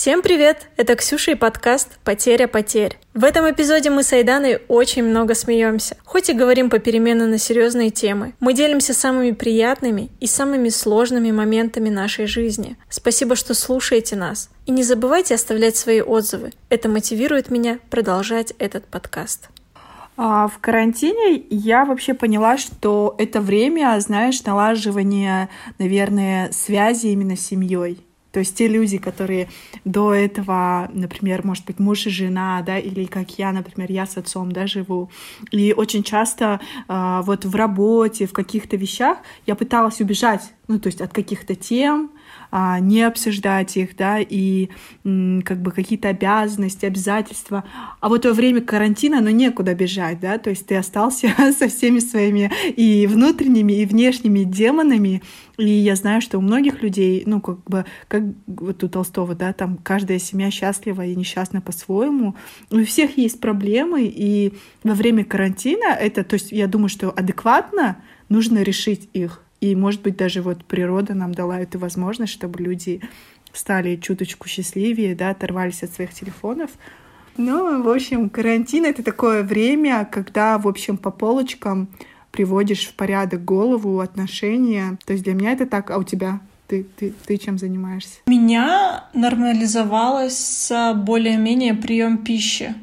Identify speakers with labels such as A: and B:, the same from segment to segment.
A: Всем привет! Это Ксюша и подкаст «Потеря потерь». В этом эпизоде мы с Айданой очень много смеемся, хоть и говорим попеременно на серьезные темы. Мы делимся самыми приятными и самыми сложными моментами нашей жизни. Спасибо, что слушаете нас. И не забывайте оставлять свои отзывы. Это мотивирует меня продолжать этот подкаст.
B: А, в карантине я вообще поняла, что это время, знаешь, налаживания, наверное, связи именно с семьей. То есть те люди, которые до этого, например, может быть, муж и жена, да, или как я, например, я с отцом, да, живу. И очень часто э, вот в работе, в каких-то вещах я пыталась убежать, ну, то есть от каких-то тем, а, не обсуждать их, да, и как бы какие-то обязанности, обязательства. А вот во время карантина, ну, некуда бежать, да, то есть ты остался со всеми своими и внутренними, и внешними демонами, и я знаю, что у многих людей, ну, как бы, как вот у Толстого, да, там каждая семья счастлива и несчастна по-своему. У всех есть проблемы, и во время карантина это, то есть я думаю, что адекватно нужно решить их. И, может быть, даже вот природа нам дала эту возможность, чтобы люди стали чуточку счастливее, да, оторвались от своих телефонов. Ну, в общем, карантин — это такое время, когда, в общем, по полочкам приводишь в порядок голову, отношения. То есть для меня это так, а у тебя? Ты, ты, ты чем занимаешься?
A: У меня нормализовалось более-менее прием пищи.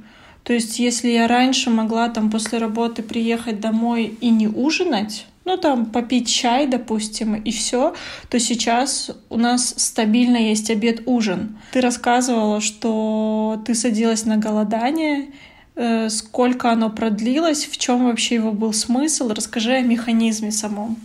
A: То есть если я раньше могла там после работы приехать домой и не ужинать, ну там попить чай, допустим, и все, то сейчас у нас стабильно есть обед-ужин. Ты рассказывала, что ты садилась на голодание, сколько оно продлилось, в чем вообще его был смысл, расскажи о механизме самом.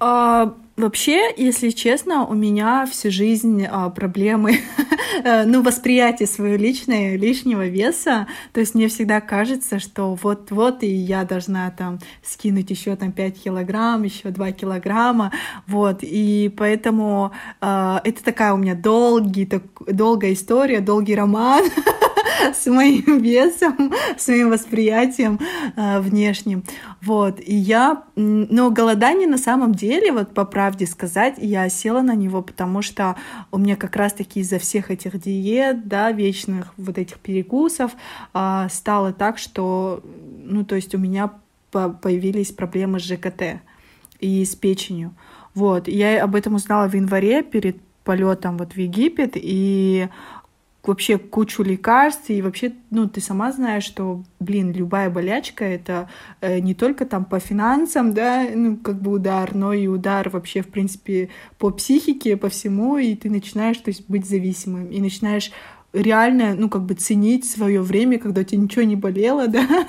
B: А, Вообще, если честно, у меня всю жизнь а, проблемы, э, ну, восприятие своего личного, лишнего веса. То есть мне всегда кажется, что вот-вот и я должна там скинуть еще там 5 килограмм, еще 2 килограмма, вот. И поэтому а, это такая у меня долгий, так, долгая история, долгий роман. с моим весом, с моим восприятием э, внешним. Вот. И я... Но голодание на самом деле, вот по правде сказать, я села на него, потому что у меня как раз-таки из-за всех этих диет, да, вечных вот этих перекусов э, стало так, что, ну, то есть у меня появились проблемы с ЖКТ и с печенью. Вот. Я об этом узнала в январе перед полетом вот в Египет, и вообще кучу лекарств, и вообще, ну, ты сама знаешь, что, блин, любая болячка — это э, не только там по финансам, да, ну, как бы удар, но и удар вообще, в принципе, по психике, по всему, и ты начинаешь, то есть, быть зависимым, и начинаешь реально, ну, как бы ценить свое время, когда у тебя ничего не болело, да,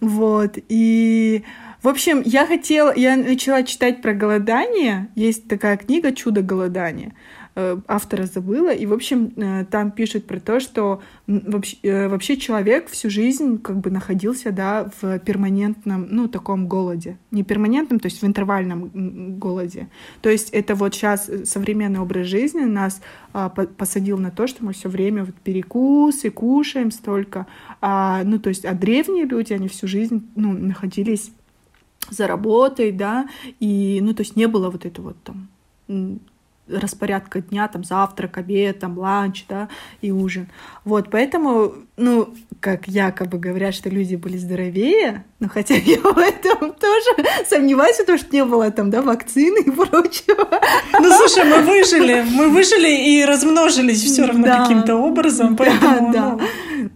B: вот, и... В общем, я хотела, я начала читать про голодание. Есть такая книга «Чудо голодания». Э, автора забыла. И, в общем, э, там пишут про то, что вообще, э, вообще человек всю жизнь как бы находился, да, в перманентном, ну, таком голоде. Не перманентном, то есть в интервальном голоде. То есть это вот сейчас современный образ жизни нас а, посадил на то, что мы все время вот перекусы, кушаем столько. А, ну, то есть, а древние люди, они всю жизнь, ну, находились за работой, да, и, ну, то есть не было вот это вот там распорядка дня, там завтрак, обед, там ланч, да, и ужин. Вот, поэтому, ну, как якобы говорят, что люди были здоровее, но хотя я в этом тоже сомневаюсь, потому что не было там, да, вакцины и прочего.
A: Ну, слушай, мы выжили, мы выжили и размножились все равно да, каким-то образом, поэтому,
B: да, ну... да.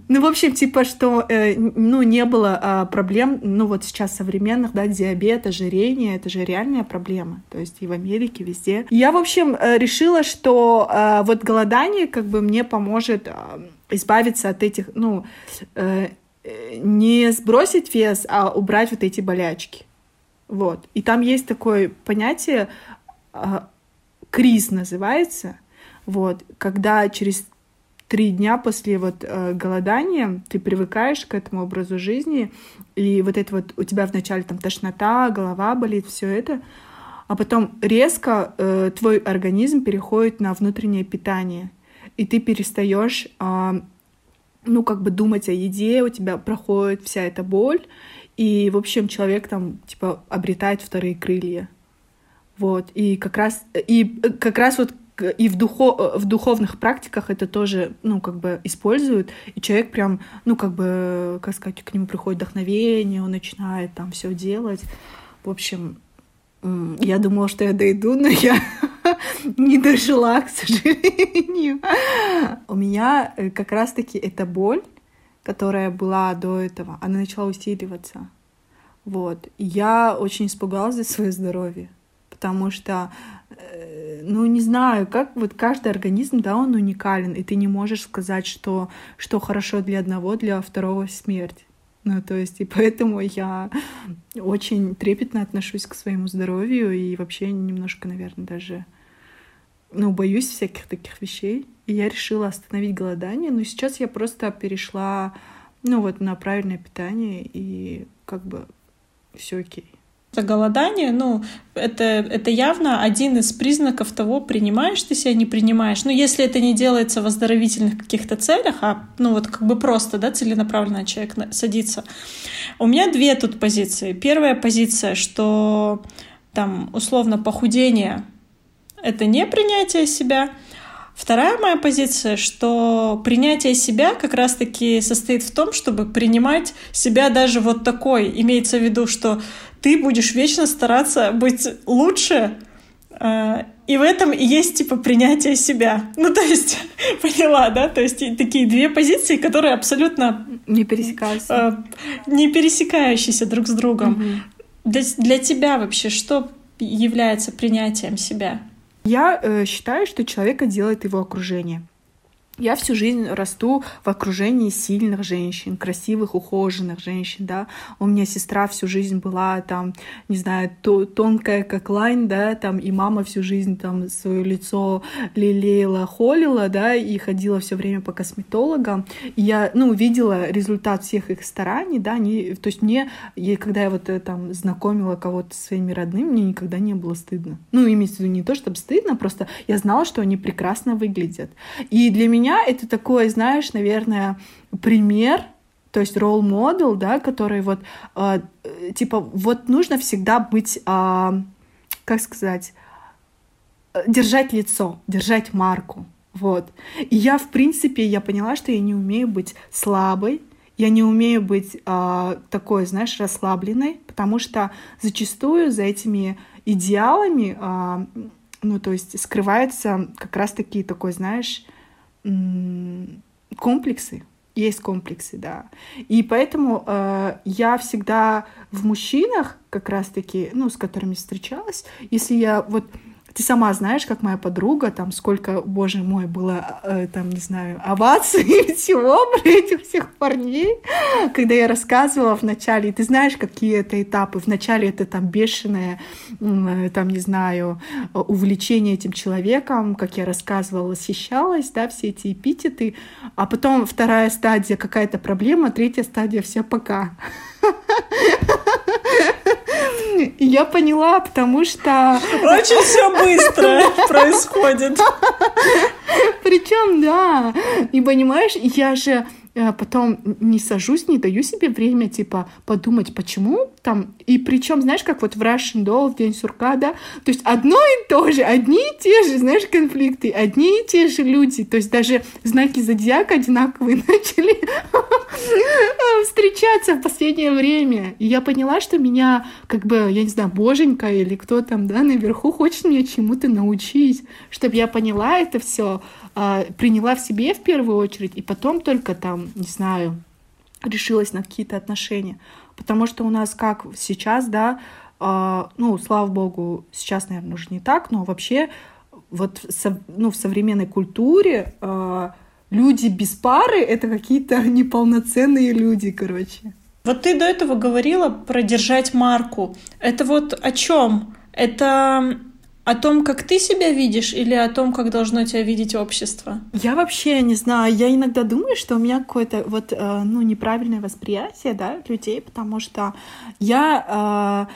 B: Ну, в общем, типа, что, э, ну, не было э, проблем, ну, вот сейчас современных, да, диабет, ожирение, это же реальная проблема, то есть и в Америке, везде. Я, в общем, э, решила, что э, вот голодание как бы мне поможет э, избавиться от этих, ну, э, не сбросить вес, а убрать вот эти болячки. Вот. И там есть такое понятие, э, криз называется, вот, когда через три дня после вот э, голодания ты привыкаешь к этому образу жизни, и вот это вот у тебя вначале там тошнота, голова болит, все это, а потом резко э, твой организм переходит на внутреннее питание, и ты перестаешь, э, ну как бы думать о еде, у тебя проходит вся эта боль, и в общем человек там типа обретает вторые крылья, вот, и как раз и как раз вот и в, духо, в духовных практиках это тоже, ну, как бы используют, и человек прям, ну, как бы, как сказать, к нему приходит вдохновение, он начинает там все делать. В общем, я думала, что я дойду, но я не дожила, к сожалению. У меня э, как раз-таки эта боль, которая была до этого, она начала усиливаться. Вот. Я очень испугалась за свое здоровье, потому что, э, ну, не знаю, как вот каждый организм, да, он уникален, и ты не можешь сказать, что, что хорошо для одного, для второго смерть. Ну, то есть, и поэтому я очень трепетно отношусь к своему здоровью и вообще немножко, наверное, даже, ну, боюсь всяких таких вещей. И я решила остановить голодание, но сейчас я просто перешла, ну, вот на правильное питание, и как бы все окей.
A: Это голодание, ну, это, это явно один из признаков того, принимаешь ты себя, не принимаешь. Ну, если это не делается в оздоровительных каких-то целях, а, ну, вот как бы просто, да, целенаправленно человек садится. У меня две тут позиции. Первая позиция, что там, условно, похудение — это не принятие себя, Вторая моя позиция, что принятие себя как раз-таки состоит в том, чтобы принимать себя даже вот такой. Имеется в виду, что ты будешь вечно стараться быть лучше, э, и в этом и есть типа принятие себя. Ну, то есть, поняла, да? То есть такие две позиции, которые абсолютно
B: не пересекаются.
A: Э, не пересекающиеся друг с другом. Угу. Для, для тебя вообще что является принятием себя?
B: Я э, считаю, что человека делает его окружение. Я всю жизнь расту в окружении сильных женщин, красивых, ухоженных женщин, да. У меня сестра всю жизнь была там, не знаю, то, тонкая, как лайн, да, там, и мама всю жизнь там свое лицо лелеяла, холила, да, и ходила все время по косметологам. И я, ну, видела результат всех их стараний, да, они, то есть мне, и когда я вот э, там знакомила кого-то со своими родными, мне никогда не было стыдно. Ну, имеется в виду не то, чтобы стыдно, просто я знала, что они прекрасно выглядят. И для меня меня это такой, знаешь, наверное, пример, то есть ролл модел, да, который вот, э, типа, вот нужно всегда быть, э, как сказать, держать лицо, держать марку, вот. И я, в принципе, я поняла, что я не умею быть слабой, я не умею быть э, такой, знаешь, расслабленной, потому что зачастую за этими идеалами, э, ну, то есть скрывается как раз-таки такой, знаешь, комплексы, есть комплексы, да. И поэтому э, я всегда в мужчинах, как раз-таки, ну, с которыми встречалась, если я вот ты сама знаешь, как моя подруга, там сколько, боже мой, было, э, там, не знаю, оваций и всего про этих всех парней, когда я рассказывала в начале, ты знаешь, какие это этапы. Вначале это там бешеное, э, там, не знаю, увлечение этим человеком, как я рассказывала, восхищалась, да, все эти эпитеты, а потом вторая стадия какая-то проблема, третья стадия все пока. И я поняла, потому что...
A: Очень все быстро происходит.
B: Причем, да. И понимаешь, я же Э, потом не сажусь, не даю себе время, типа, подумать, почему там, и причем, знаешь, как вот в Russian Doll, в День сурка, да, то есть одно и то же, одни и те же, знаешь, конфликты, одни и те же люди, то есть даже знаки зодиака одинаковые начали встречаться в последнее время, и я поняла, что меня, как бы, я не знаю, боженька или кто там, да, наверху хочет меня чему-то научить, чтобы я поняла это все, а, приняла в себе в первую очередь, и потом только там, не знаю, решилась на какие-то отношения. Потому что у нас как сейчас, да, э, ну, слава богу, сейчас, наверное, уже не так, но вообще вот со, ну, в современной культуре э, люди без пары — это какие-то неполноценные люди, короче.
A: Вот ты до этого говорила про держать марку. Это вот о чем? Это о том, как ты себя видишь, или о том, как должно тебя видеть общество?
B: Я вообще не знаю. Я иногда думаю, что у меня какое-то вот, э, ну, неправильное восприятие, да, людей, потому что я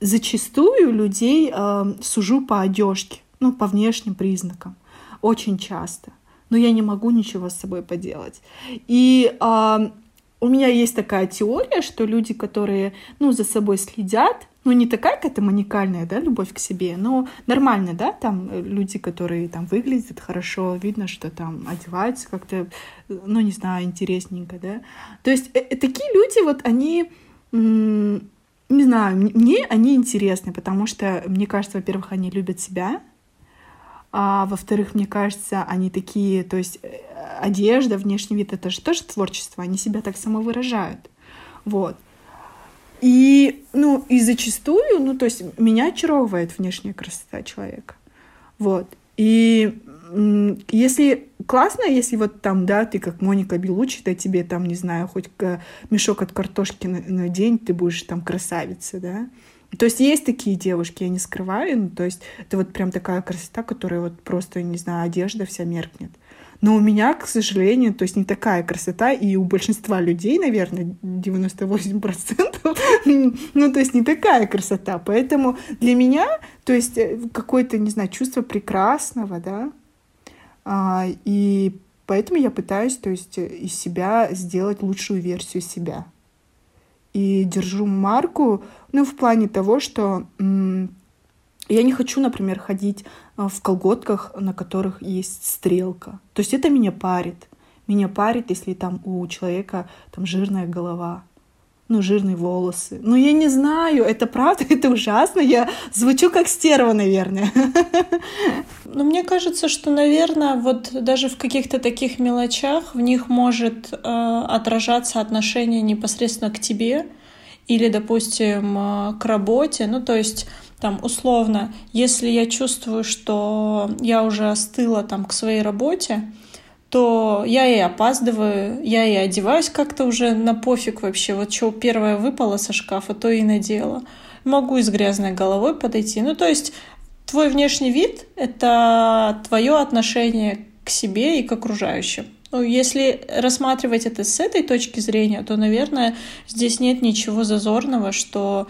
B: э, зачастую людей э, сужу по одежке, ну, по внешним признакам. Очень часто. Но я не могу ничего с собой поделать. И э, у меня есть такая теория, что люди, которые, ну, за собой следят, ну, не такая какая-то маникальная, да, любовь к себе, но нормально, да, там э, люди, которые там выглядят хорошо, видно, что там одеваются как-то, ну, не знаю, интересненько, да. То есть э, э такие люди, вот они, не знаю, мне они интересны, потому что, мне кажется, во-первых, они любят себя, а во-вторых, мне кажется, они такие, то есть э, одежда, внешний вид — это же тоже творчество, они себя так самовыражают. Вот. И, ну, и зачастую, ну, то есть меня очаровывает внешняя красота человека. Вот. И если классно, если вот там, да, ты как Моника Белучи, да, тебе там, не знаю, хоть мешок от картошки на, на день, ты будешь там красавица, да. То есть есть такие девушки, я не скрываю, ну, то есть это вот прям такая красота, которая вот просто, не знаю, одежда вся меркнет. Но у меня, к сожалению, то есть не такая красота, и у большинства людей, наверное, 98%, ну, то есть не такая красота. Поэтому для меня, то есть э, какое-то, не знаю, чувство прекрасного, да, а, и поэтому я пытаюсь, то есть из себя сделать лучшую версию себя. И держу марку, ну, в плане того, что я не хочу, например, ходить а, в колготках, на которых есть стрелка. То есть это меня парит. Меня парит, если там у человека там жирная голова, ну, жирные волосы. Ну, я не знаю, это правда, это ужасно. Я звучу как стерва, наверное.
A: Но ну, мне кажется, что, наверное, вот даже в каких-то таких мелочах в них может э, отражаться отношение непосредственно к тебе или, допустим, э, к работе. Ну, то есть там условно, если я чувствую, что я уже остыла там к своей работе, то я и опаздываю, я и одеваюсь как-то уже на пофиг вообще. Вот что первое выпало со шкафа, то и надела. Могу и с грязной головой подойти. Ну, то есть твой внешний вид — это твое отношение к себе и к окружающим. Ну, если рассматривать это с этой точки зрения, то, наверное, здесь нет ничего зазорного, что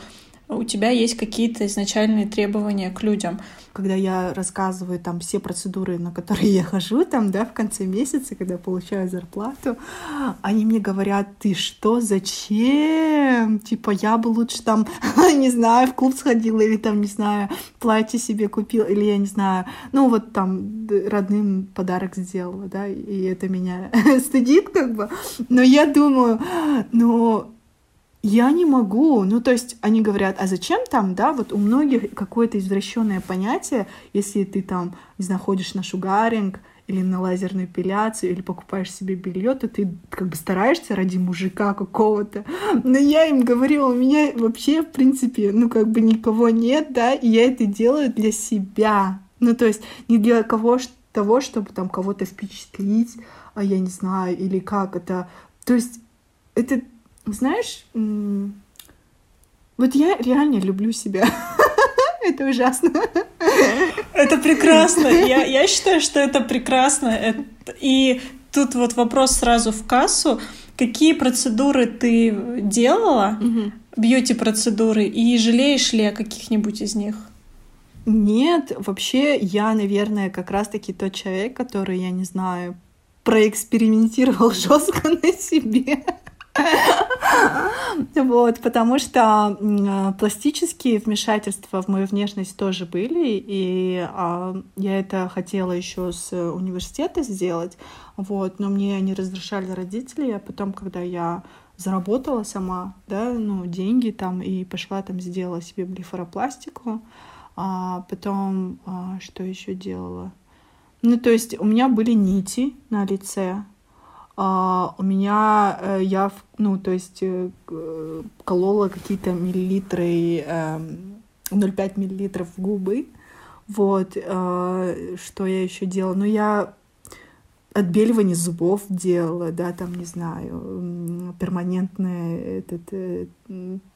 A: у тебя есть какие-то изначальные требования к людям.
B: Когда я рассказываю там все процедуры, на которые я хожу, там, да, в конце месяца, когда получаю зарплату, они мне говорят, ты что, зачем? Типа, я бы лучше там, не знаю, в клуб сходила или там, не знаю, платье себе купила, или я не знаю, ну вот там родным подарок сделала, да, и это меня стыдит как бы. Но я думаю, ну, я не могу. Ну, то есть они говорят, а зачем там, да, вот у многих какое-то извращенное понятие, если ты там, не знаю, ходишь на шугаринг, или на лазерную эпиляцию, или покупаешь себе белье, то ты как бы стараешься ради мужика какого-то. Но я им говорю, у меня вообще, в принципе, ну как бы никого нет, да, и я это делаю для себя. Ну то есть не для кого того, чтобы там кого-то впечатлить, а я не знаю, или как это. То есть это знаешь, вот я реально люблю себя. Это ужасно.
A: Это прекрасно. Я, я считаю, что это прекрасно. И тут вот вопрос сразу в кассу. Какие процедуры ты делала, угу. бьюти-процедуры, и жалеешь ли о каких-нибудь из них?
B: Нет, вообще я, наверное, как раз-таки тот человек, который, я не знаю, проэкспериментировал жестко на себе. Вот, потому что пластические вмешательства в мою внешность тоже были, и а, я это хотела еще с университета сделать, вот, но мне не разрешали родители, а потом, когда я заработала сама, да, ну, деньги там, и пошла там, сделала себе блефаропластику, а потом, а, что еще делала? Ну, то есть у меня были нити на лице, а, у меня э, я, ну, то есть э, колола какие-то миллилитры, э, 0,5 миллилитров в губы. Вот, э, что я еще делала? Ну, я отбеливание зубов делала, да, там, не знаю, перманентный этот,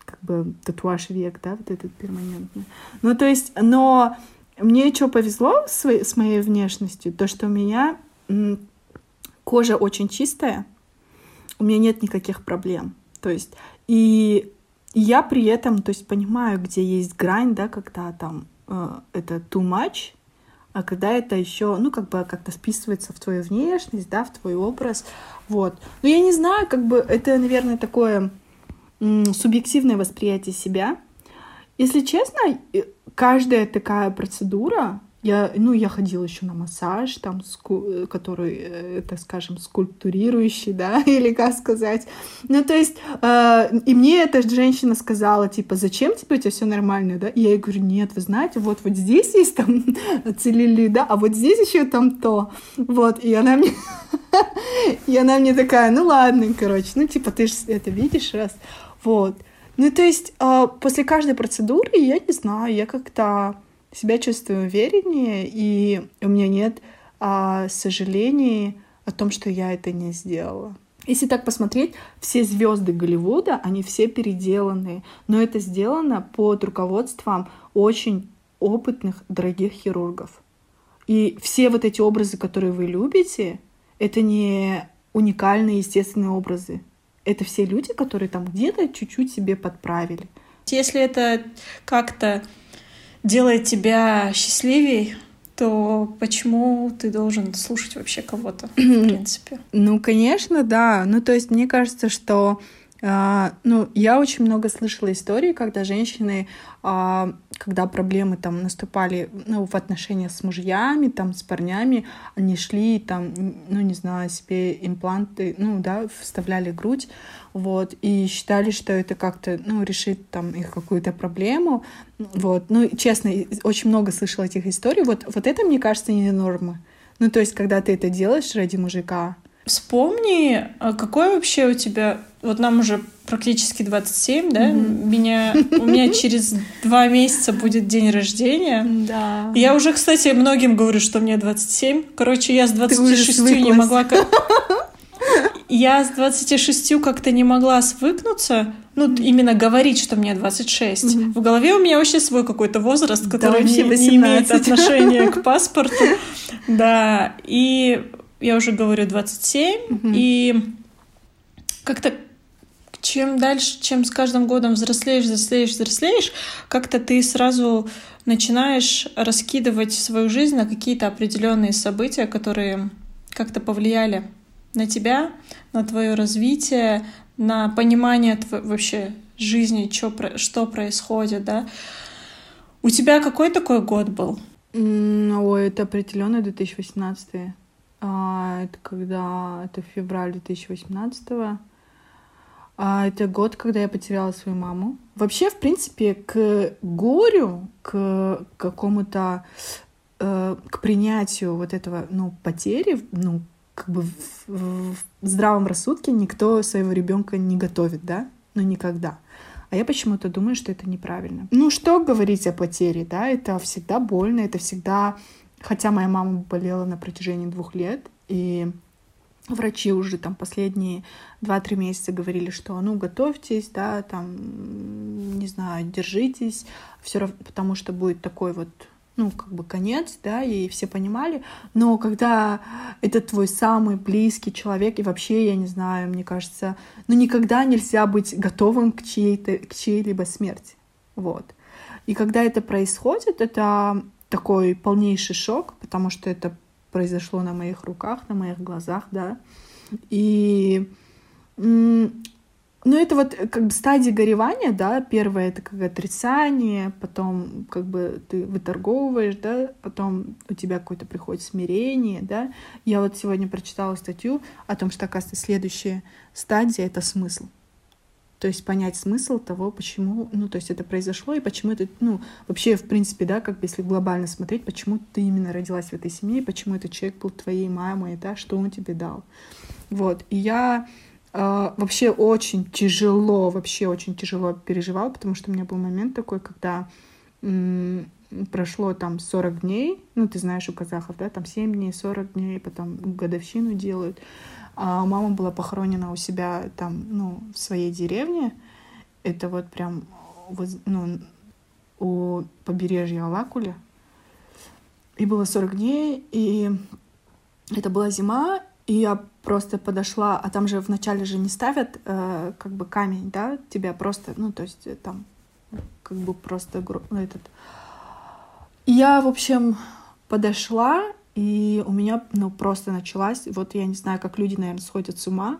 B: как бы татуаж век, да, вот этот перманентный. Ну, то есть, но мне что повезло с моей внешностью, то, что у меня кожа очень чистая, у меня нет никаких проблем. То есть, и я при этом, то есть, понимаю, где есть грань, да, когда там э, это too much, а когда это еще, ну, как бы как-то списывается в твою внешность, да, в твой образ, вот. Но я не знаю, как бы это, наверное, такое м, субъективное восприятие себя, Если честно, каждая такая процедура, я, ну, я ходила еще на массаж, там, ску, который, э, так скажем, скульптурирующий, да, или как сказать. Ну, то есть, э, и мне эта женщина сказала, типа, зачем тебе, у тебя все нормально, да? И я ей говорю, нет, вы знаете, вот, вот здесь есть там целили, да, а вот здесь еще там то. Вот, и она мне, и она мне такая, ну, ладно, короче, ну, типа, ты же это видишь раз. Вот. Ну, то есть, э, после каждой процедуры, я не знаю, я как-то себя чувствую увереннее, и у меня нет а, сожалений о том, что я это не сделала. Если так посмотреть, все звезды Голливуда, они все переделанные, но это сделано под руководством очень опытных, дорогих хирургов. И все вот эти образы, которые вы любите, это не уникальные естественные образы. Это все люди, которые там где-то чуть-чуть себе подправили.
A: Если это как-то делает тебя счастливей, то почему ты должен слушать вообще кого-то, в принципе?
B: Ну, конечно, да. Ну, то есть мне кажется, что а, ну, я очень много слышала историй, когда женщины, а, когда проблемы там наступали ну, в отношениях с мужьями, там, с парнями, они шли там, ну, не знаю, себе импланты, ну, да, вставляли грудь, вот, и считали, что это как-то, ну, решит там их какую-то проблему, вот. Ну, честно, очень много слышала этих историй, вот, вот это, мне кажется, не норма. Ну, то есть, когда ты это делаешь ради мужика,
A: Вспомни, а какой вообще у тебя... Вот нам уже практически 27, да? Mm-hmm. Меня, у меня через два месяца будет день рождения.
B: Да.
A: Я уже, кстати, многим говорю, что мне 27. Короче, я с 26 не могла... Я с 26 как-то не могла свыкнуться, ну, именно говорить, что мне 26. Mm-hmm. В голове у меня вообще свой какой-то возраст, который да, не, не имеет отношения к паспорту. Да, и я уже говорю 27, угу. и как-то чем дальше, чем с каждым годом взрослеешь, взрослеешь, взрослеешь, как-то ты сразу начинаешь раскидывать свою жизнь на какие-то определенные события, которые как-то повлияли на тебя, на твое развитие, на понимание тв- вообще жизни, чё, что происходит, да. У тебя какой такой год был?
B: Ой, это определенно 2018. А, это когда... Это февраль 2018 -го. А, это год, когда я потеряла свою маму. Вообще, в принципе, к горю, к какому-то... Э, к принятию вот этого, ну, потери, ну, как бы в, в, здравом рассудке никто своего ребенка не готовит, да? Ну, никогда. А я почему-то думаю, что это неправильно. Ну, что говорить о потере, да? Это всегда больно, это всегда Хотя моя мама болела на протяжении двух лет, и врачи уже там последние два-три месяца говорили, что ну готовьтесь, да, там, не знаю, держитесь, все равно, потому что будет такой вот ну, как бы конец, да, и все понимали, но когда это твой самый близкий человек, и вообще, я не знаю, мне кажется, ну, никогда нельзя быть готовым к чьей-то, к чьей-либо смерти, вот. И когда это происходит, это такой полнейший шок, потому что это произошло на моих руках, на моих глазах, да. И ну, это вот как бы стадия горевания, да, первое это как отрицание, потом как бы ты выторговываешь, да, потом у тебя какое-то приходит смирение, да. Я вот сегодня прочитала статью о том, что, оказывается, следующая стадия — это смысл. То есть понять смысл того, почему, ну, то есть это произошло, и почему это, ну, вообще, в принципе, да, как бы если глобально смотреть, почему ты именно родилась в этой семье, почему этот человек был твоей мамой, да, что он тебе дал. Вот, и я э, вообще очень тяжело, вообще очень тяжело переживала, потому что у меня был момент такой, когда прошло там 40 дней, ну, ты знаешь, у казахов, да, там 7 дней, 40 дней, потом годовщину делают, а мама была похоронена у себя там, ну, в своей деревне. Это вот прям ну, у побережья Алакуля. И было 40 дней, и это была зима, и я просто подошла, а там же вначале же не ставят э, как бы камень, да, тебя просто, ну, то есть э, там как бы просто ну, этот. И я, в общем, подошла, и у меня, ну, просто началась, вот я не знаю, как люди, наверное, сходят с ума.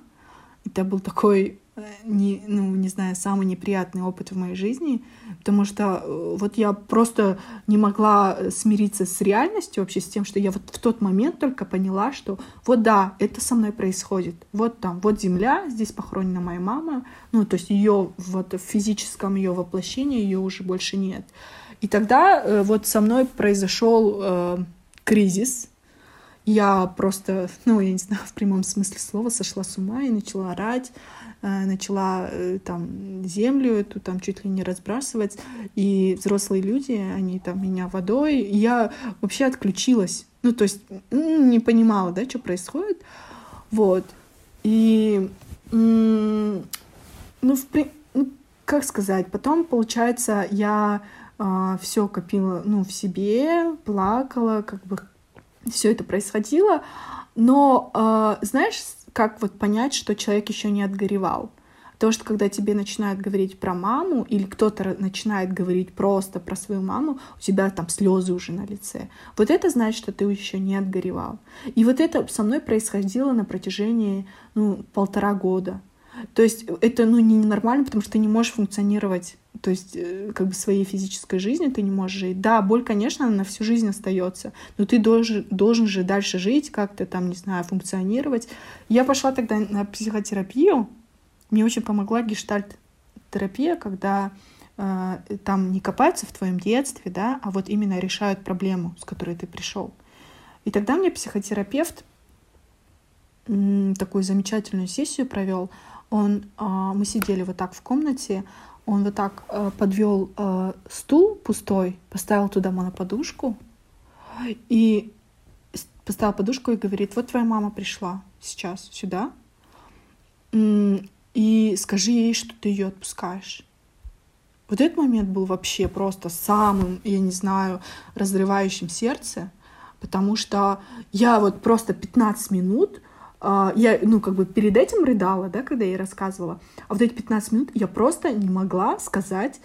B: Это был такой не, ну, не знаю, самый неприятный опыт в моей жизни, потому что э, вот я просто не могла смириться с реальностью вообще, с тем, что я вот в тот момент только поняла, что вот да, это со мной происходит. Вот там, вот земля, здесь похоронена моя мама, ну, то есть ее вот в физическом ее воплощении ее уже больше нет. И тогда э, вот со мной произошел э, кризис, я просто, ну, я не знаю, в прямом смысле слова сошла с ума и начала орать, э, начала э, там землю эту там чуть ли не разбрасывать, и взрослые люди, они там меня водой, и я вообще отключилась, ну, то есть не понимала, да, что происходит, вот, и, ну, в, ну, как сказать, потом, получается, я э, а, все копила, ну, в себе, плакала, как бы все это происходило. Но э, знаешь, как вот понять, что человек еще не отгоревал? То, что когда тебе начинают говорить про маму, или кто-то начинает говорить просто про свою маму, у тебя там слезы уже на лице. Вот это значит, что ты еще не отгоревал. И вот это со мной происходило на протяжении ну, полтора года. То есть это ну, не нормально, потому что ты не можешь функционировать то есть э, как бы своей физической жизнью ты не можешь жить. Да, боль, конечно, она на всю жизнь остается, но ты должен, должен же дальше жить, как-то там, не знаю, функционировать. Я пошла тогда на психотерапию. Мне очень помогла гештальт-терапия, когда э, там не копаются в твоем детстве, да, а вот именно решают проблему, с которой ты пришел. И тогда мне психотерапевт такую замечательную сессию провел. Он, э, мы сидели вот так в комнате, он вот так э, подвел э, стул пустой, поставил туда моноподушку и поставил подушку и говорит, вот твоя мама пришла сейчас сюда, и скажи ей, что ты ее отпускаешь. Вот этот момент был вообще просто самым, я не знаю, разрывающим сердце, потому что я вот просто 15 минут а, я, ну, как бы перед этим рыдала, да, когда я ей рассказывала. А вот эти 15 минут я просто не могла сказать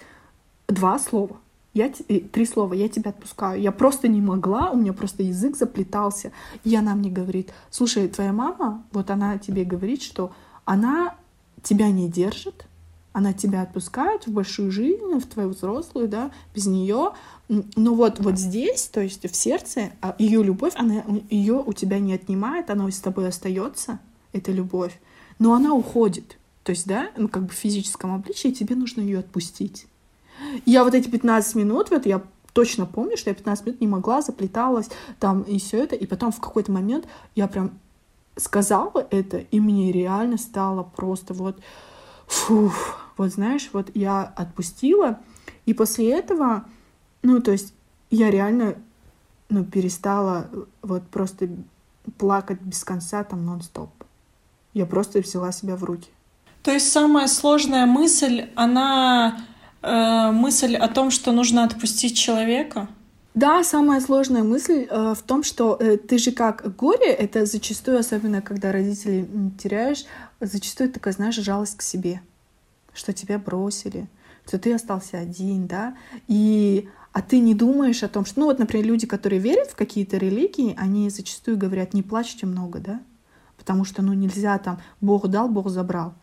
B: два слова. Я, три слова, я тебя отпускаю. Я просто не могла, у меня просто язык заплетался. И она мне говорит, слушай, твоя мама, вот она тебе говорит, что она тебя не держит, она тебя отпускает в большую жизнь, в твою взрослую, да, без нее. Но вот, вот здесь, то есть в сердце, а ее любовь, она ее у тебя не отнимает, она с тобой остается, эта любовь, но она уходит. То есть, да, ну, как бы в физическом обличии тебе нужно ее отпустить. Я вот эти 15 минут, вот я точно помню, что я 15 минут не могла, заплеталась там и все это, и потом в какой-то момент я прям сказала это, и мне реально стало просто вот, фух, вот знаешь, вот я отпустила, и после этого, ну, то есть я реально, ну, перестала вот просто плакать без конца там нон-стоп. Я просто взяла себя в руки.
A: То есть самая сложная мысль, она э, мысль о том, что нужно отпустить человека?
B: Да, самая сложная мысль э, в том, что э, ты же как горе, это зачастую, особенно когда родителей теряешь, зачастую такая, знаешь, жалость к себе что тебя бросили, что ты остался один, да, и а ты не думаешь о том, что, ну вот, например, люди, которые верят в какие-то религии, они зачастую говорят, не плачьте много, да, потому что, ну, нельзя там, Бог дал, Бог забрал.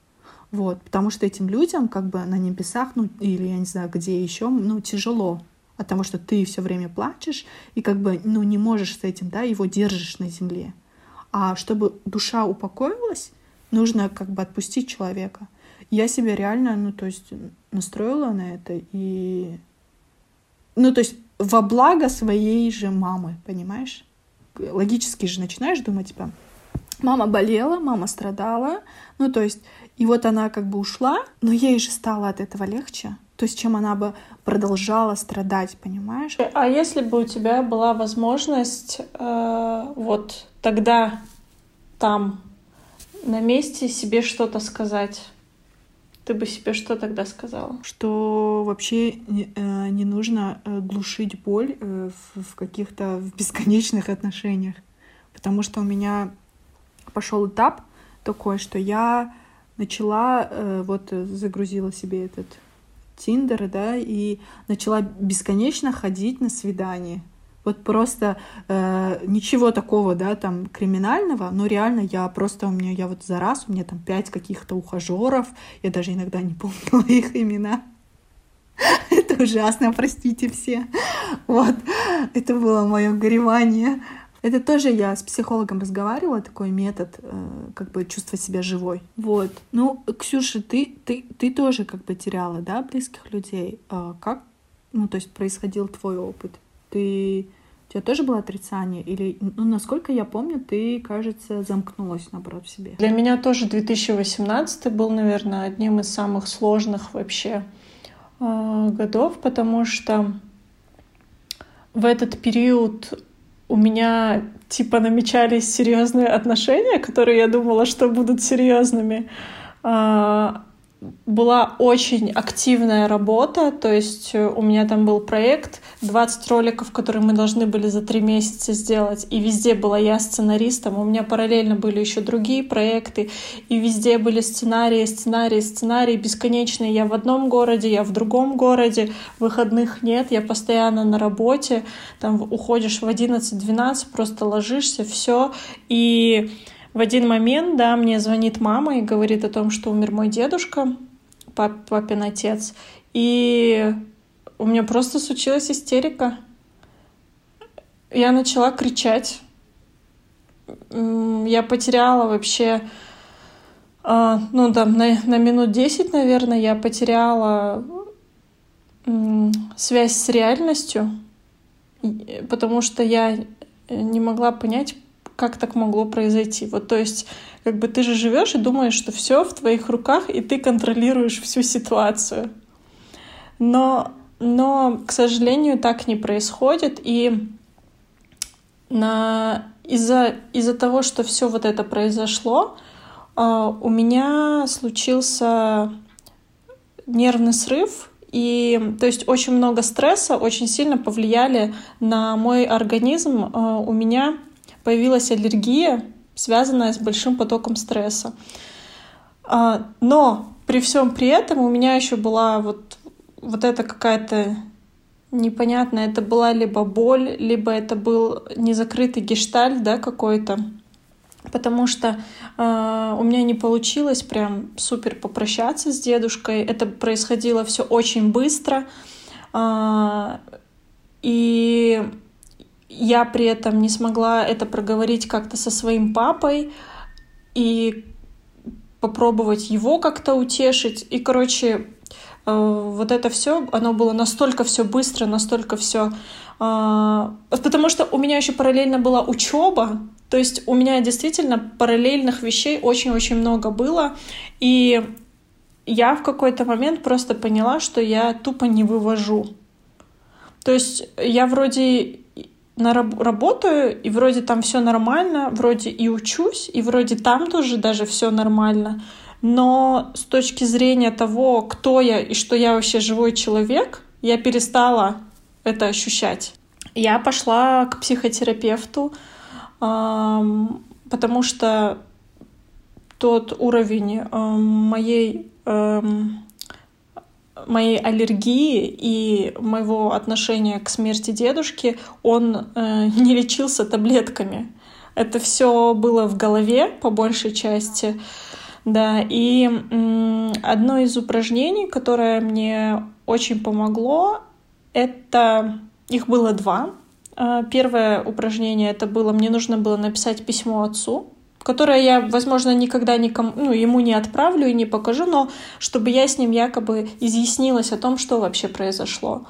B: Вот, потому что этим людям, как бы на небесах, ну, или я не знаю, где еще, ну, тяжело, потому что ты все время плачешь и как бы, ну, не можешь с этим, да, его держишь на земле. А чтобы душа упокоилась, нужно как бы отпустить человека — я себя реально, ну, то есть настроила на это и... Ну, то есть во благо своей же мамы, понимаешь? Логически же начинаешь думать, типа, мама болела, мама страдала, ну, то есть, и вот она как бы ушла, но ей же стало от этого легче. То есть, чем она бы продолжала страдать, понимаешь?
A: А если бы у тебя была возможность э, вот тогда там на месте себе что-то сказать? Ты бы себе что тогда сказала?
B: Что вообще э, не нужно э, глушить боль э, в, каких-то бесконечных отношениях. Потому что у меня пошел этап такой, что я начала, э, вот загрузила себе этот Тиндер, да, и начала бесконечно ходить на свидание. Вот просто э, ничего такого, да, там криминального, но реально я просто у меня, я вот за раз, у меня там пять каких-то ухажеров, я даже иногда не помнила их имена. Это ужасно, простите все. Вот, это было мое горевание. Это тоже я с психологом разговаривала, такой метод, э, как бы чувствовать себя живой. Вот. Ну, Ксюша, ты, ты, ты тоже как бы теряла, да, близких людей. А как, ну, то есть происходил твой опыт? Ты у тебя тоже было отрицание? Или, ну, насколько я помню, ты, кажется, замкнулась, наоборот, в себе.
A: Для меня тоже 2018 был, наверное, одним из самых сложных вообще э, годов, потому что в этот период у меня типа намечались серьезные отношения, которые я думала, что будут серьезными. А, была очень активная работа, то есть э, у меня там был проект, 20 роликов, которые мы должны были за три месяца сделать, и везде была я сценаристом, у меня параллельно были еще другие проекты, и везде были сценарии, сценарии, сценарии. Бесконечные. Я в одном городе, я в другом городе, выходных нет, я постоянно на работе, там уходишь в 11-12, просто ложишься, все, и в один момент, да, мне звонит мама и говорит о том, что умер мой дедушка, пап, папин отец. И у меня просто случилась истерика. Я начала кричать. Я потеряла вообще, а, ну там, на, на минут 10, наверное, я потеряла связь с реальностью, потому что я не могла понять, как так могло произойти. Вот то есть, как бы ты же живешь и думаешь, что все в твоих руках, и ты контролируешь всю ситуацию. Но, но к сожалению, так не происходит. И на... из-за из того, что все вот это произошло, а, у меня случился нервный срыв, и то есть очень много стресса очень сильно повлияли на мой организм. А, у меня появилась аллергия, связанная с большим потоком стресса. А, но при всем при этом у меня еще была вот, вот эта какая-то непонятная, это была либо боль, либо это был незакрытый гештальт, да, какой-то. Потому что э, у меня не получилось прям супер попрощаться с дедушкой. Это происходило все очень быстро. Э, и я при этом не смогла это проговорить как-то со своим папой и попробовать его как-то утешить. И, короче, э, вот это все, оно было настолько все быстро, настолько все. Э, потому что у меня еще параллельно была учеба, то есть у меня действительно параллельных вещей очень-очень много было. И я в какой-то момент просто поняла, что я тупо не вывожу. То есть я вроде на раб- работаю, и вроде там все нормально, вроде и учусь, и вроде там тоже даже все нормально. Но с точки зрения того, кто я и что я вообще живой человек, я перестала это ощущать. Я пошла к психотерапевту, потому что тот уровень моей моей аллергии и моего отношения к смерти дедушки, он э, не лечился таблетками. Это все было в голове по большей части. Да, и м, одно из упражнений, которое мне очень помогло, это их было два. Э, первое упражнение это было, мне нужно было написать письмо отцу, которое я, возможно, никогда никому, ну, ему не отправлю и не покажу, но чтобы я с ним якобы изъяснилась о том, что вообще произошло.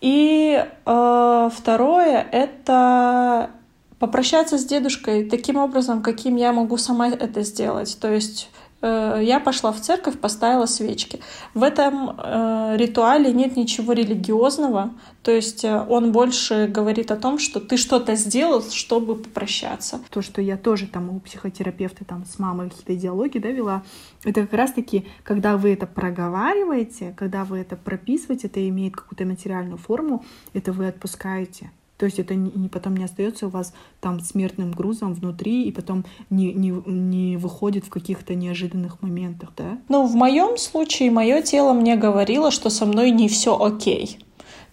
A: И э, второе — это попрощаться с дедушкой таким образом, каким я могу сама это сделать. То есть я пошла в церковь, поставила свечки. В этом э, ритуале нет ничего религиозного, то есть э, он больше говорит о том, что ты что-то сделал, чтобы попрощаться.
B: То, что я тоже там у психотерапевта там с мамой какие-то диалоги да, вела, это как раз-таки, когда вы это проговариваете, когда вы это прописываете, это имеет какую-то материальную форму, это вы отпускаете. То есть это не, потом не остается у вас там смертным грузом внутри и потом не, не, не выходит в каких-то неожиданных моментах, да?
A: Ну, в моем случае мое тело мне говорило, что со мной не все окей.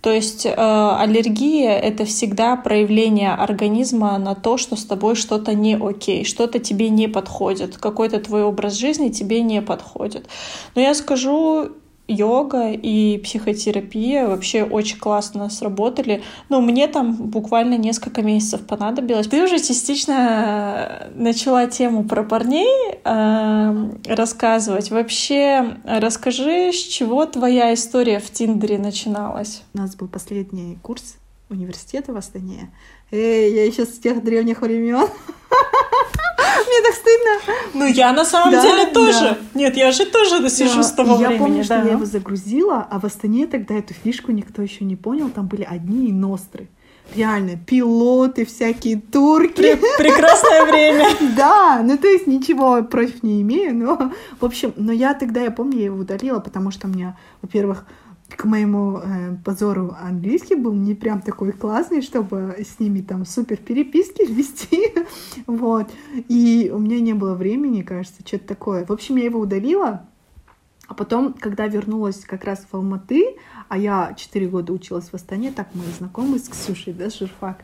A: То есть э, аллергия это всегда проявление организма на то, что с тобой что-то не окей, что-то тебе не подходит, какой-то твой образ жизни тебе не подходит. Но я скажу, йога и психотерапия вообще очень классно сработали. Но мне там буквально несколько месяцев понадобилось. Ты уже частично начала тему про парней э, рассказывать. Вообще, расскажи, с чего твоя история в Тиндере начиналась?
B: У нас был последний курс университета в Астане. Эй, я еще с тех древних времен. Мне так стыдно.
A: Ну, я на самом да, деле тоже. Да. Нет, я же тоже сижу да. с того
B: я
A: времени.
B: Я помню,
A: да.
B: что я его загрузила, а в Астане тогда эту фишку никто еще не понял. Там были одни ностры. Реально, пилоты, всякие турки.
A: Прекрасное время.
B: Да, ну то есть ничего против не имею, но, в общем, но я тогда, я помню, я его удалила, потому что у меня, во-первых, к моему э, позору английский был не прям такой классный, чтобы с ними там супер переписки вести, вот. И у меня не было времени, кажется, что-то такое. В общем, я его удалила, а потом, когда вернулась как раз в Алматы, а я 4 года училась в Астане, так мы знакомы с Ксюшей, да, журфак,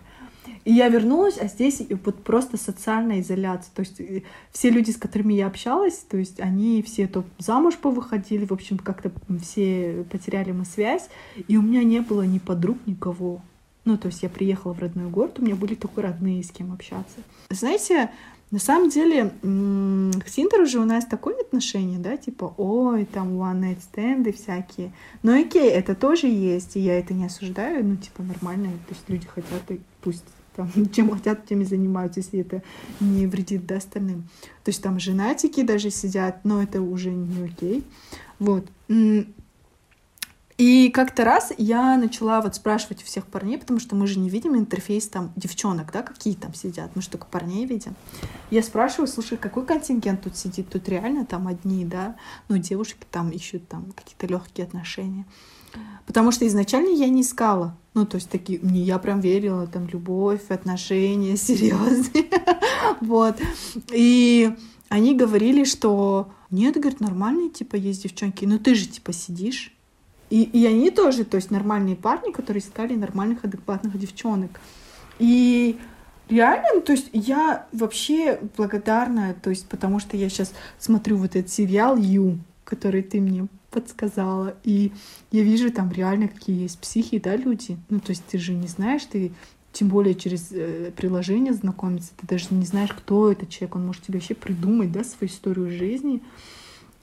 B: и я вернулась, а здесь вот просто социальная изоляция. То есть э, все люди, с которыми я общалась, то есть они все то замуж повыходили, в общем, как-то все потеряли мы связь. И у меня не было ни подруг, никого. Ну, то есть я приехала в родной город, у меня были только родные, с кем общаться. Знаете, на самом деле, к Тиндеру же у нас такое отношение, да, типа, ой, там one night стенды всякие. Но окей, это тоже есть, и я это не осуждаю, ну, типа, нормально, то есть люди хотят, и пусть там, чем хотят, тем и занимаются, если это не вредит да, остальным. То есть там женатики даже сидят, но это уже не окей. Вот. И как-то раз я начала вот спрашивать у всех парней, потому что мы же не видим интерфейс там девчонок, да, какие там сидят, мы же только парней видим. Я спрашиваю, слушай, какой контингент тут сидит? Тут реально там одни, да, ну, девушки там ищут там какие-то легкие отношения. Потому что изначально я не искала. Ну, то есть такие, не, я прям верила, там, любовь, отношения серьезные. вот. И они говорили, что нет, говорит, нормальные, типа, есть девчонки, но ты же, типа, сидишь. И, и они тоже, то есть нормальные парни, которые искали нормальных, адекватных девчонок. И реально, ну, то есть я вообще благодарна, то есть потому что я сейчас смотрю вот этот сериал «Ю», который ты мне подсказала. И я вижу там реально, какие есть психи, да, люди. Ну, то есть ты же не знаешь, ты тем более через э, приложение знакомиться, ты даже не знаешь, кто этот человек, он может тебе вообще придумать, да, свою историю жизни.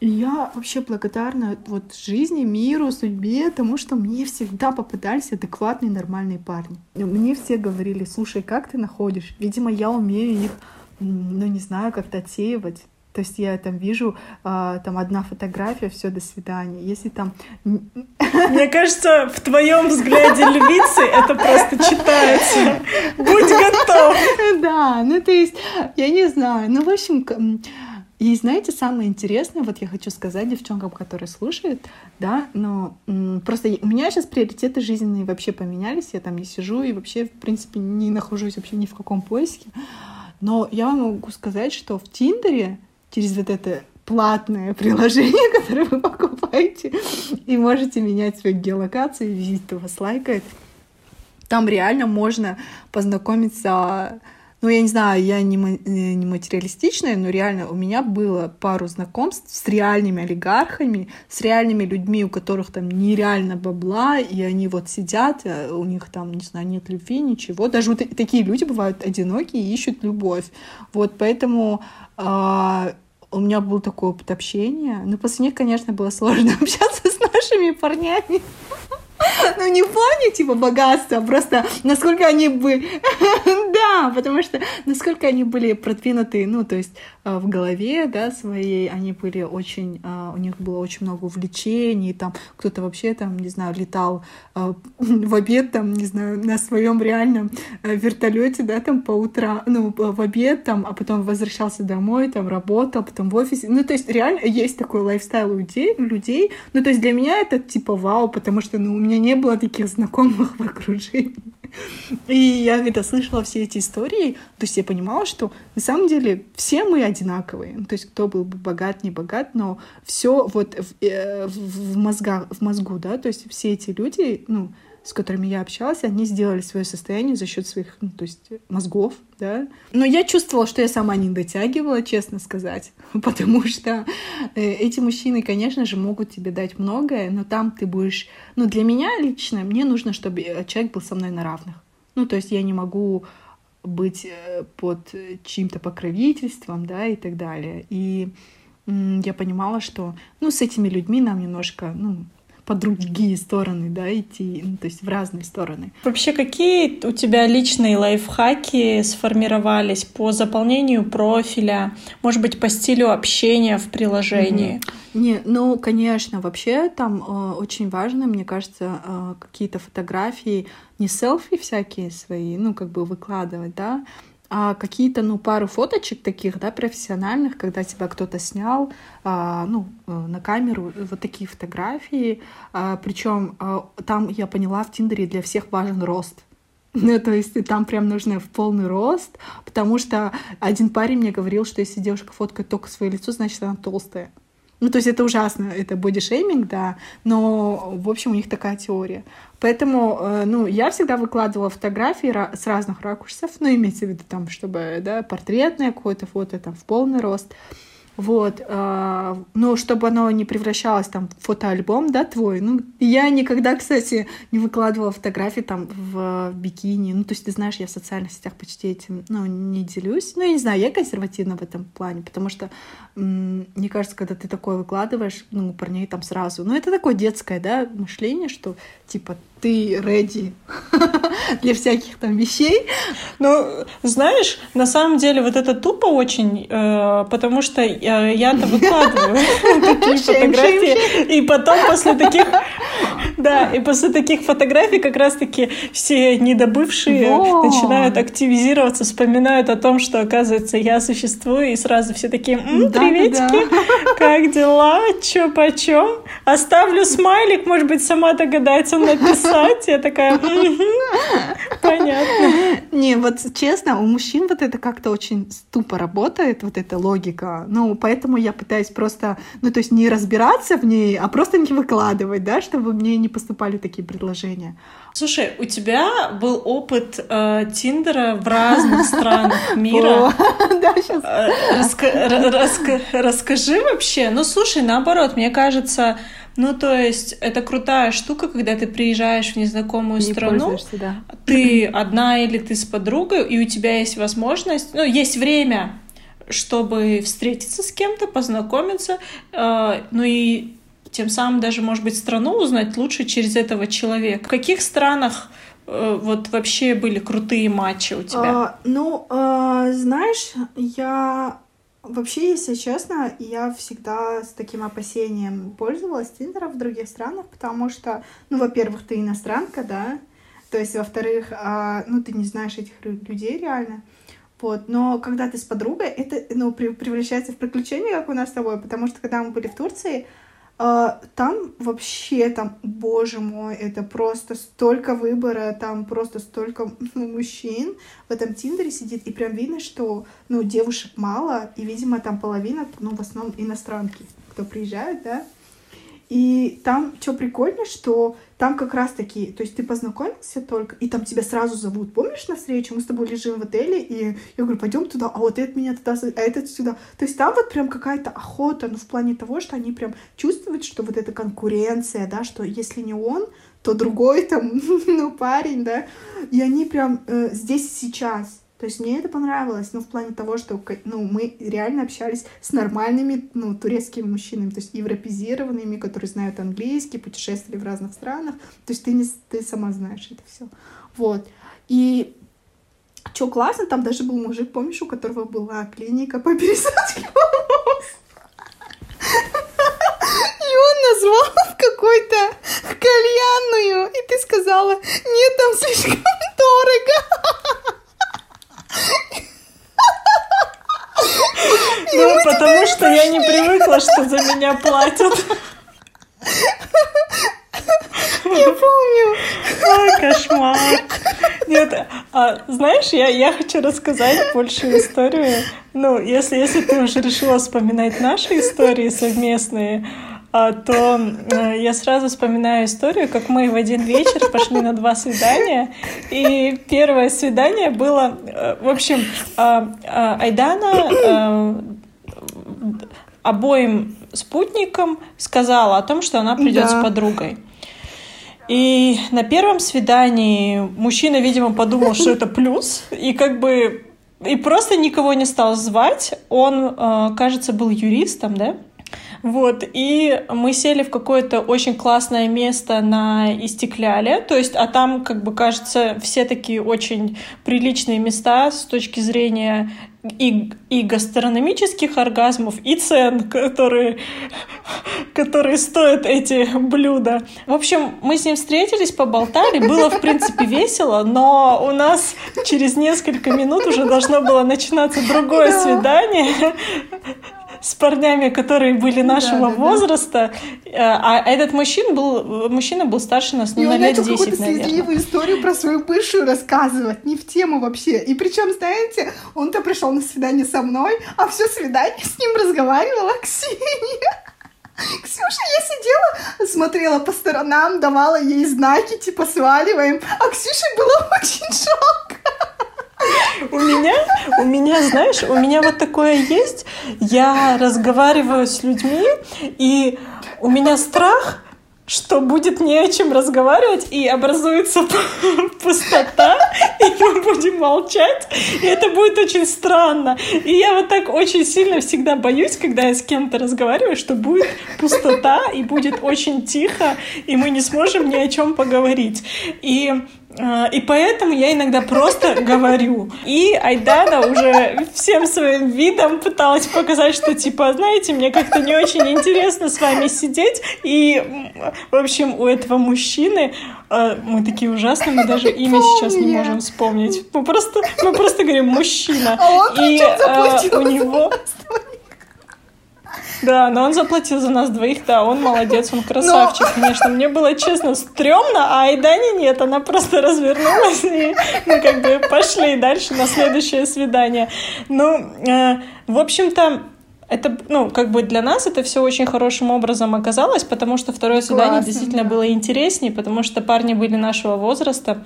B: И я вообще благодарна вот жизни, миру, судьбе, тому, что мне всегда попадались адекватные, нормальные парни. Мне все говорили, слушай, как ты находишь? Видимо, я умею их, ну, не знаю, как-то отсеивать. То есть я там вижу, э, там одна фотография, все, до свидания. Если там...
A: Мне кажется, в твоем взгляде львицы это просто читается. Будь готов!
B: Да, ну то есть, я не знаю. Ну, в общем, и знаете, самое интересное, вот я хочу сказать девчонкам, которые слушают, да, но просто у меня сейчас приоритеты жизненные вообще поменялись, я там не сижу и вообще, в принципе, не нахожусь вообще ни в каком поиске. Но я вам могу сказать, что в Тиндере через вот это платное приложение, которое вы покупаете, и можете менять свою геолокацию, визит вас лайкает. Там реально можно познакомиться ну, я не знаю, я не, э, не материалистичная, но реально у меня было пару знакомств с реальными олигархами, с реальными людьми, у которых там нереально бабла, и они вот сидят, э, у них там, не знаю, нет любви, ничего. Даже вот такие люди бывают одинокие и ищут любовь. Вот поэтому э, у меня был такой опыт общения. Но после них, конечно, было сложно общаться с нашими парнями. Ну, не в плане, типа, богатства, а просто насколько они были... Да, потому что насколько они были продвинуты, ну, то есть э, в голове, да, своей, они были очень... Э, у них было очень много увлечений, там кто-то вообще, там, не знаю, летал э, в обед, там, не знаю, на своем реальном вертолете, да, там, по утрам, ну, в обед, там, а потом возвращался домой, там, работал, потом в офисе. Ну, то есть реально есть такой лайфстайл у людей, людей. Ну, то есть для меня это, типа, вау, потому что, ну, у меня не было таких знакомых в окружении. И я когда слышала все эти истории, то есть я понимала, что на самом деле все мы одинаковые. То есть кто был бы богат, не богат, но все вот в, э, в, мозгах, в мозгу, да, то есть все эти люди, ну, с которыми я общалась, они сделали свое состояние за счет своих, ну, то есть мозгов, да. Но я чувствовала, что я сама не дотягивала, честно сказать, потому что э, эти мужчины, конечно же, могут тебе дать многое, но там ты будешь... Ну, для меня лично, мне нужно, чтобы человек был со мной на равных. Ну, то есть я не могу быть э, под чьим-то покровительством, да, и так далее. И я понимала, что, ну, с этими людьми нам немножко, ну, по другие стороны, да, идти, ну, то есть в разные стороны.
A: Вообще, какие у тебя личные лайфхаки сформировались по заполнению профиля, может быть, по стилю общения в приложении?
B: Mm-hmm. Не, ну, конечно, вообще там э, очень важно, мне кажется, э, какие-то фотографии, не селфи всякие свои, ну, как бы выкладывать, да, а какие-то, ну, пару фоточек таких, да, профессиональных, когда тебя кто-то снял, а, ну, э, на камеру, вот такие фотографии. А, причем а, там я поняла, в Тиндере для всех важен рост. Ну, то есть там прям нужно в полный рост, потому что один парень мне говорил, что если девушка фоткает только свое лицо, значит, она толстая. Ну, то есть это ужасно, это бодишейминг, да, но, в общем, у них такая теория. Поэтому, э, ну, я всегда выкладывала фотографии с разных ракурсов, ну, имеется в виду там, чтобы, да, портретное какое-то фото, там, в полный рост. Вот, э, ну, чтобы оно не превращалось там в фотоальбом, да, твой. Ну, я никогда, кстати, не выкладывала фотографии там в бикини. Ну, то есть, ты знаешь, я в социальных сетях почти этим, ну, не делюсь. Ну, я не знаю, я консервативна в этом плане, потому что, мне кажется, когда ты такое выкладываешь, ну, у парней там сразу, ну, это такое детское, да, мышление, что, типа, ты ready для всяких там вещей.
A: Ну, знаешь, на самом деле вот это тупо очень, э, потому что э, я-то выкладываю такие фотографии, и потом после таких, да, и после таких фотографий как раз-таки все недобывшие начинают активизироваться, вспоминают о том, что, оказывается, я существую, и сразу все такие, приветики, как дела, чё почем? Оставлю смайлик, может быть, сама догадается написать писать. Я такая, понятно.
B: Не, вот честно, у мужчин вот это как-то очень тупо работает, вот эта логика. Ну, поэтому я пытаюсь просто, ну, то есть не разбираться в ней, а просто не выкладывать, да, чтобы мне не поступали такие предложения.
A: Слушай, у тебя был опыт э, Тиндера в разных странах мира. Да, сейчас. Э, расскажи вообще. Ну, слушай, наоборот, мне кажется, ну, то есть, это крутая штука, когда ты приезжаешь в незнакомую не страну, да. ты одна или ты с подругой, и у тебя есть возможность, ну, есть время, чтобы встретиться с кем-то, познакомиться, э, ну и тем самым даже, может быть, страну узнать лучше через этого человека. В каких странах э, вот вообще были крутые матчи у тебя?
B: А, ну, а, знаешь, я Вообще, если честно, я всегда с таким опасением пользовалась Тиндером в других странах, потому что, ну, во-первых, ты иностранка, да, то есть, во-вторых, а, ну, ты не знаешь этих людей реально, вот, но когда ты с подругой, это, ну, превращается в приключение, как у нас с тобой, потому что, когда мы были в Турции, там вообще, там, боже мой, это просто столько выбора, там просто столько ну, мужчин в этом Тиндере сидит, и прям видно, что, ну, девушек мало, и, видимо, там половина, ну, в основном иностранки, кто приезжают, да, и там что прикольно, что там как раз таки, то есть ты познакомился только, и там тебя сразу зовут. Помнишь на встречу? Мы с тобой лежим в отеле, и я говорю, пойдем туда, а вот этот меня туда, а этот сюда. То есть там вот прям какая-то охота, ну в плане того, что они прям чувствуют, что вот эта конкуренция, да, что если не он, то другой там, ну парень, да, и они прям э, здесь сейчас. То есть мне это понравилось, ну, в плане того, что, ну, мы реально общались с нормальными, ну, турецкими мужчинами, то есть европезированными, которые знают английский, путешествовали в разных странах. То есть ты, не, ты сама знаешь это все. Вот. И что классно, там даже был мужик, помнишь, у которого была клиника по пересадке волос. И он назвал какой-то кальянную, и ты сказала, нет, там слишком дорого.
A: Потому что я не привыкла, что за меня платят.
B: Я помню.
A: Ой, кошмар. Нет, а, знаешь, я, я хочу рассказать большую историю. Ну, если, если ты уже решила вспоминать наши истории совместные, а, то э, я сразу вспоминаю историю, как мы в один вечер пошли на два свидания, и первое свидание было, э, в общем, а, а, Айдана э, обоим спутникам сказала о том, что она придет да. с подругой. И на первом свидании мужчина, видимо, подумал, что это плюс, и как бы и просто никого не стал звать. Он, э, кажется, был юристом, да? Вот, и мы сели в какое-то очень классное место на Истекляле, то есть, а там, как бы, кажется, все такие очень приличные места с точки зрения и, и гастрономических оргазмов, и цен, которые, которые стоят эти блюда. В общем, мы с ним встретились, поболтали, было, в принципе, весело, но у нас через несколько минут уже должно было начинаться другое свидание с парнями, которые были нашего да, да, возраста. Да. А этот мужчина был, мужчина был старше нас, ну, на лет 10, наверное. какую-то
B: слезливую историю про свою бывшую рассказывать, не в тему вообще. И причем, знаете, он-то пришел на свидание со мной, а все свидание с ним разговаривала Ксения. Ксюша, я сидела, смотрела по сторонам, давала ей знаки, типа сваливаем, а Ксюше было очень жалко.
A: У меня, у меня, знаешь, у меня вот такое есть. Я разговариваю с людьми, и у меня страх, что будет не о чем разговаривать, и образуется пустота, и мы будем молчать, и это будет очень странно. И я вот так очень сильно всегда боюсь, когда я с кем-то разговариваю, что будет пустота, и будет очень тихо, и мы не сможем ни о чем поговорить. И и поэтому я иногда просто говорю. И Айдана уже всем своим видом пыталась показать, что типа, знаете, мне как-то не очень интересно с вами сидеть. И, в общем, у этого мужчины а, мы такие ужасные, мы даже имя сейчас не можем вспомнить. Мы просто, мы просто говорим мужчина.
B: А он и а,
A: у него да, но он заплатил за нас двоих, да, он молодец, он красавчик, но... конечно. Мне было, честно, стрёмно, а Айдане нет, она просто развернулась, и мы как бы пошли дальше на следующее свидание. Ну, э, в общем-то, это, ну, как бы для нас это все очень хорошим образом оказалось, потому что второе свидание Классно, действительно да. было интереснее, потому что парни были нашего возраста,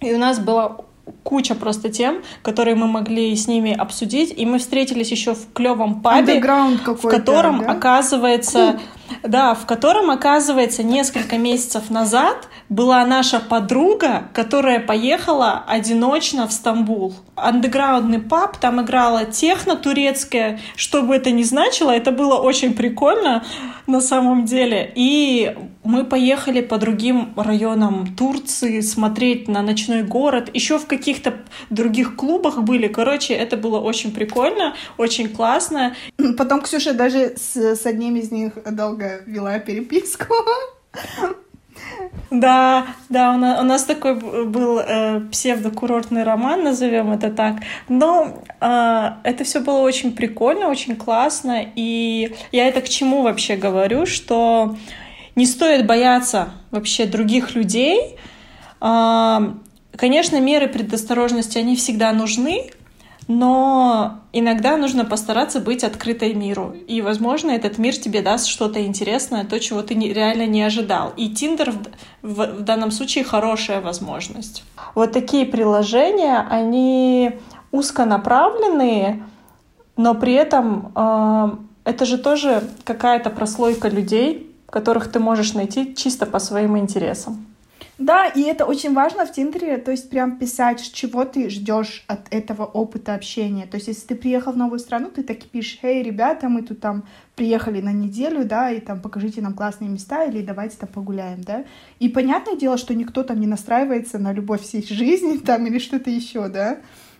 A: и у нас было куча просто тем, которые мы могли с ними обсудить, и мы встретились еще в клевом пабе, в котором да? оказывается, Клуб. Да, в котором оказывается несколько месяцев назад была наша подруга, которая поехала одиночно в Стамбул. Андеграундный паб, там играла техно турецкая, что бы это ни значило, это было очень прикольно на самом деле. И мы поехали по другим районам Турции смотреть на ночной город. Еще в каких-то других клубах были. Короче, это было очень прикольно, очень классно.
B: Потом Ксюша даже с, с одним из них долго вела переписку.
A: Да, да, у нас, у нас такой был э, псевдокурортный роман, назовем это так. Но э, это все было очень прикольно, очень классно. И я это к чему вообще говорю, что не стоит бояться вообще других людей. Э, конечно, меры предосторожности, они всегда нужны, но иногда нужно постараться быть открытой миру. И, возможно, этот мир тебе даст что-то интересное, то, чего ты не, реально не ожидал. И Тиндер в, в, в данном случае хорошая возможность. Вот такие приложения, они узконаправленные, но при этом э, это же тоже какая-то прослойка людей, которых ты можешь найти чисто по своим интересам.
B: Да, и это очень важно в Тиндере, то есть прям писать, чего ты ждешь от этого опыта общения. То есть если ты приехал в новую страну, ты так и пишешь, эй, ребята, мы тут там приехали на неделю, да, и там покажите нам классные места или давайте там погуляем, да. И понятное дело, что никто там не настраивается на любовь всей жизни там или что-то еще, да.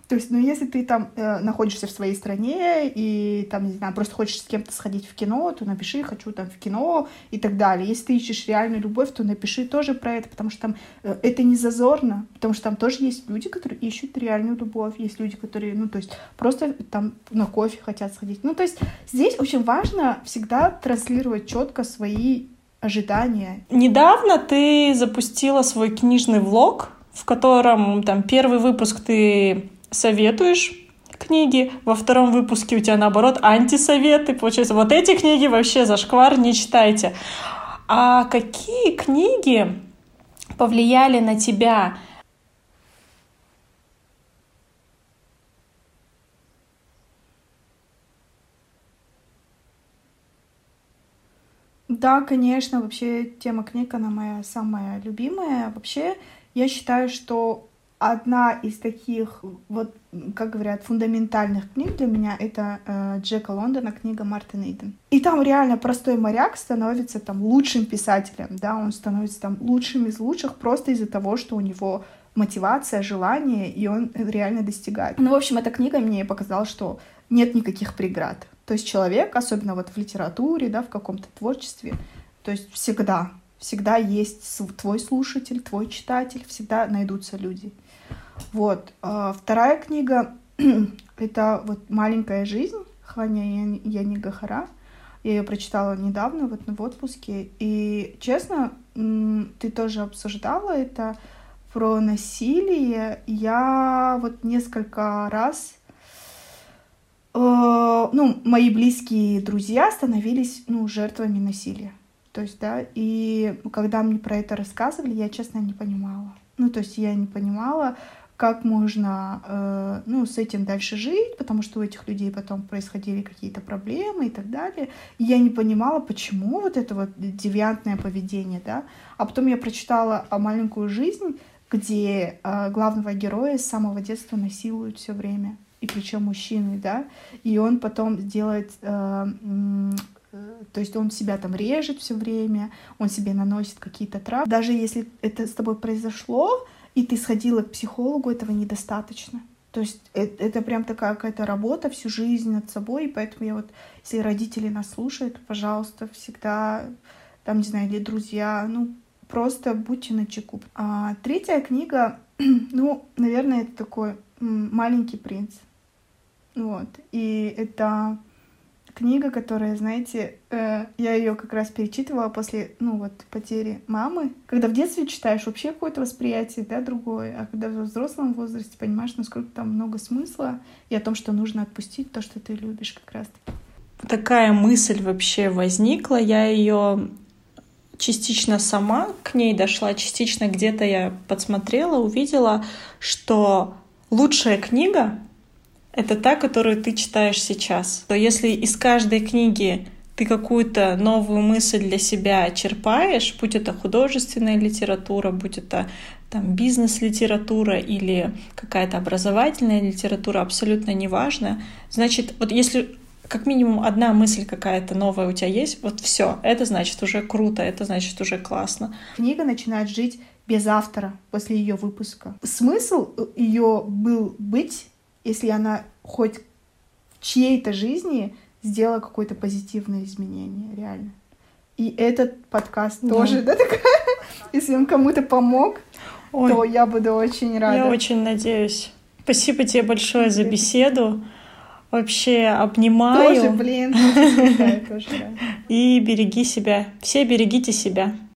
B: То есть, ну, если ты там э, находишься в своей стране и там, не знаю, просто хочешь с кем-то сходить в кино, то напиши «хочу там в кино» и так далее. Если ты ищешь реальную любовь, то напиши тоже про это, потому что там э, это не зазорно, потому что там тоже есть люди, которые ищут реальную любовь, есть люди, которые, ну, то есть просто там на кофе хотят сходить. Ну, то есть здесь очень важно всегда транслировать четко свои ожидания.
A: Недавно ты запустила свой книжный влог, в котором там первый выпуск ты советуешь книги, во втором выпуске у тебя наоборот антисоветы, получается, вот эти книги вообще зашквар, не читайте. А какие книги повлияли на тебя?
B: Да, конечно, вообще тема книг, она моя самая любимая. Вообще, я считаю, что одна из таких, вот, как говорят, фундаментальных книг для меня это э, Джека Лондона, книга Мартин Иден. И там реально простой моряк становится там лучшим писателем, да, он становится там лучшим из лучших просто из-за того, что у него мотивация, желание, и он реально достигает. Ну, в общем, эта книга мне показала, что нет никаких преград. То есть человек, особенно вот в литературе, да, в каком-то творчестве, то есть всегда, всегда есть твой слушатель, твой читатель, всегда найдутся люди. Вот. А вторая книга — это вот «Маленькая жизнь» Хваня Яни Гахара. Я ее прочитала недавно, вот в отпуске. И, честно, ты тоже обсуждала это про насилие. Я вот несколько раз э, ну, мои близкие друзья становились, ну, жертвами насилия. То есть, да, и когда мне про это рассказывали, я, честно, не понимала. Ну, то есть я не понимала, как можно э, ну, с этим дальше жить, потому что у этих людей потом происходили какие-то проблемы и так далее. И я не понимала, почему вот это вот девиантное поведение, да. А потом я прочитала о маленькую жизнь, где э, главного героя с самого детства насилуют все время, и причем мужчины, да, и он потом делает э, то есть он себя там режет все время, он себе наносит какие-то травмы. Даже если это с тобой произошло, и ты сходила к психологу, этого недостаточно. То есть это, это прям такая какая-то работа всю жизнь над собой, и поэтому я вот, если родители нас слушают, пожалуйста, всегда, там, не знаю, или друзья, ну, просто будьте начеку. А третья книга, ну, наверное, это такой «Маленький принц». Вот. И это книга, которая, знаете, э, я ее как раз перечитывала после, ну вот, потери мамы. Когда в детстве читаешь, вообще какое-то восприятие, да, другое, а когда в взрослом возрасте понимаешь, насколько там много смысла и о том, что нужно отпустить то, что ты любишь как раз.
A: Такая мысль вообще возникла, я ее частично сама к ней дошла, частично где-то я подсмотрела, увидела, что лучшая книга это та, которую ты читаешь сейчас. То если из каждой книги ты какую-то новую мысль для себя черпаешь, будь это художественная литература, будь это там бизнес-литература или какая-то образовательная литература, абсолютно неважно. Значит, вот если как минимум одна мысль какая-то новая у тебя есть, вот все, это значит уже круто, это значит уже классно.
B: Книга начинает жить без автора после ее выпуска. Смысл ее был быть если она хоть в чьей-то жизни сделала какое-то позитивное изменение, реально. И этот подкаст да. тоже, да, такая, если он кому-то помог, Ой, то я буду очень рада.
A: Я очень надеюсь. Спасибо тебе большое за беседу. Вообще обнимаю.
B: Тоже, блин.
A: И береги себя. Все берегите себя.